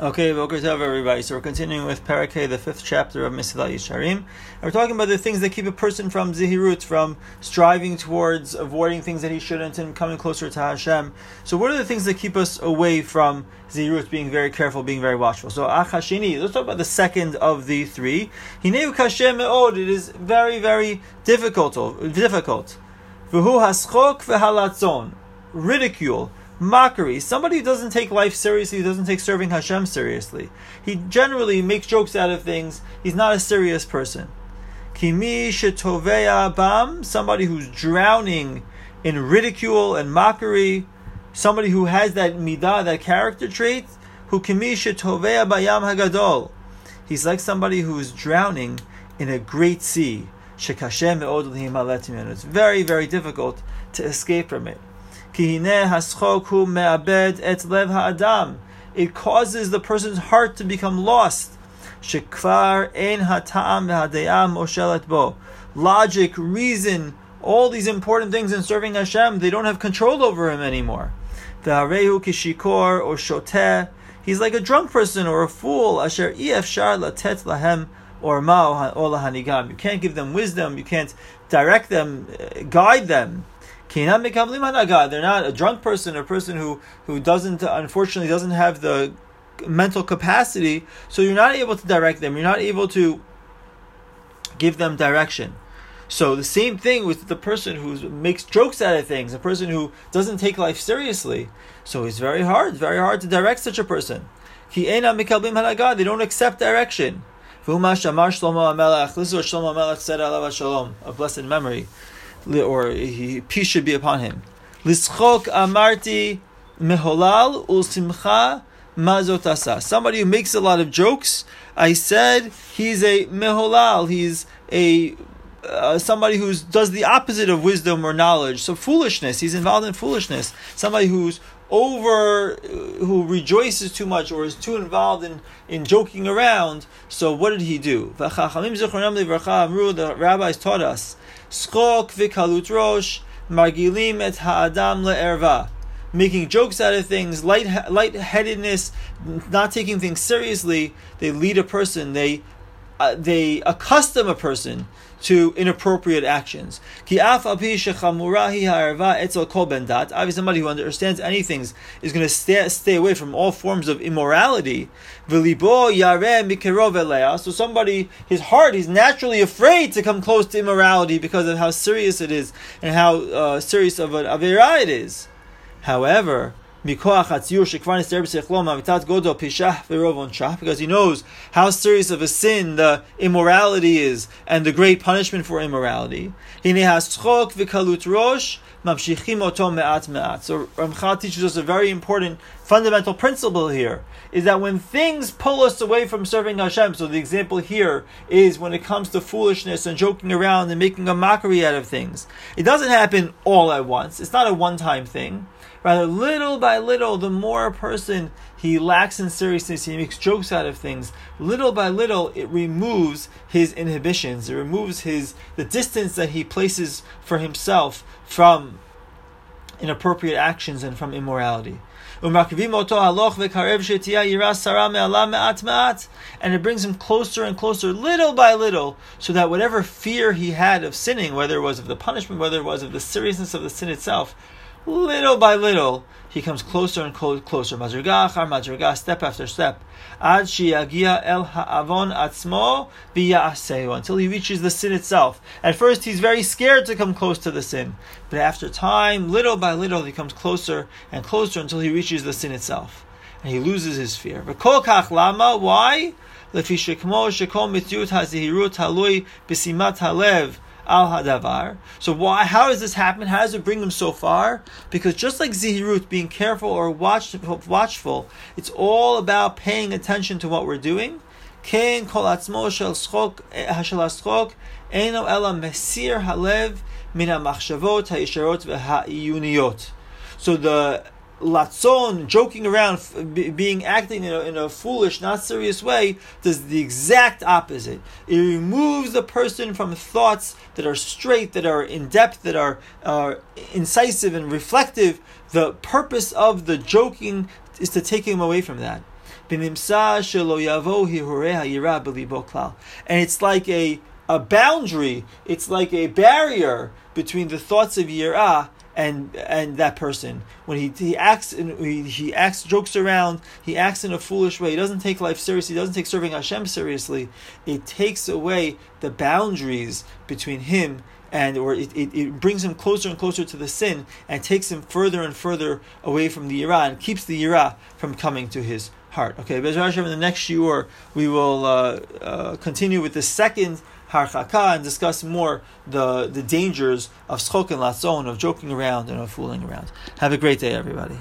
Okay, Boker Tov, everybody. So we're continuing with Parakeh, the fifth chapter of Mesilat Yesharim. And we're talking about the things that keep a person from Zihirut, from striving towards avoiding things that he shouldn't and coming closer to Hashem. So what are the things that keep us away from Zihirut, being very careful, being very watchful? So Achashini, let's talk about the second of the three. Hineu Kashem Me'od, it is very, very difficult. difficult. V'hu haschok v'halatzon, ridicule mockery. Somebody who doesn't take life seriously, who doesn't take serving Hashem seriously. He generally makes jokes out of things. He's not a serious person. Kimi shetoveya bam, somebody who's drowning in ridicule and mockery. Somebody who has that midah, that character trait. Who kimi shetoveya bayam hagadol. He's like somebody who is drowning in a great sea. It's very, very difficult to escape from it. It causes the person's heart to become lost. Logic, reason, all these important things in serving Hashem, they don't have control over him anymore. Ve'arehu kishikor or shoteh. He's like a drunk person or a fool. Asher latet lahem or You can't give them wisdom. You can't direct them, uh, guide them. They're not a drunk person, a person who, who doesn't, unfortunately, doesn't have the mental capacity, so you're not able to direct them, you're not able to give them direction. So the same thing with the person who makes jokes out of things, a person who doesn't take life seriously. So it's very hard, very hard to direct such a person. They don't accept direction. This is what Shlomo said, a blessed memory or he, peace should be upon him. Lischok amarti meholal ulsimcha mazotasa. Somebody who makes a lot of jokes. I said he's a meholal. He's a uh, somebody who does the opposite of wisdom or knowledge. So foolishness. He's involved in foolishness. Somebody who's over, uh, who rejoices too much or is too involved in, in joking around. So what did he do? The rabbis taught us. Making jokes out of things, light lightheadedness, not taking things seriously, they lead a person, they uh, they accustom a person to inappropriate actions. Obviously, somebody who understands anything is going to stay, stay away from all forms of immorality. So somebody, his heart, he's naturally afraid to come close to immorality because of how serious it is and how uh, serious of an avera it is. However, because he knows how serious of a sin the immorality is and the great punishment for immorality. So Ramchal teaches us a very important fundamental principle here is that when things pull us away from serving Hashem, so the example here is when it comes to foolishness and joking around and making a mockery out of things, it doesn't happen all at once. It's not a one time thing. Rather, little by little, the more a person he lacks in seriousness, he makes jokes out of things. Little by little, it removes his inhibitions. It removes his the distance that he places for himself from inappropriate actions and from immorality. And it brings him closer and closer, little by little, so that whatever fear he had of sinning, whether it was of the punishment, whether it was of the seriousness of the sin itself, little by little, he comes closer and closer, madriga achar madriga, step after step, ad shiyagia el ha'avon atzmo v'ya'aseu, until he reaches the sin itself. At first, he's very scared to come close to the sin, but after time, little by little, he comes closer and closer until he reaches the sin itself, and he loses his fear. V'kol kach lama, why? Lefi shekmo shekom mitziut hazihirut halui b'simat halev, al hadavar. So why? How does this happen? How does it bring them so far? Because just like zihirut, being careful or watchful, watchful, it's all about paying attention to what we're doing. Ken kol atzmo shel schok ela mesir halev v'ha'iyuniyot. So the latzon, joking around, being acting in a, in a, foolish, not serious way, does the exact opposite. It removes the person from thoughts that are straight, that are in depth, that are, are incisive and reflective. The purpose of the joking is to take him away from that. And it's like a, a boundary, it's like a barrier between the thoughts of Yirah and and that person when he he acts in, he, he acts jokes around he acts in a foolish way he doesn't take life seriously he doesn't take serving Hashem seriously it takes away the boundaries between him and or it, it, it, brings him closer and closer to the sin and takes him further and further away from the Yirah and keeps the Yirah from coming to his heart. Okay, Bezrat Hashem, in the next shiur we will uh, uh, continue with the second harchaka and discuss more the, the dangers of schok and latzon, of joking around and of fooling around. Have a great day, everybody.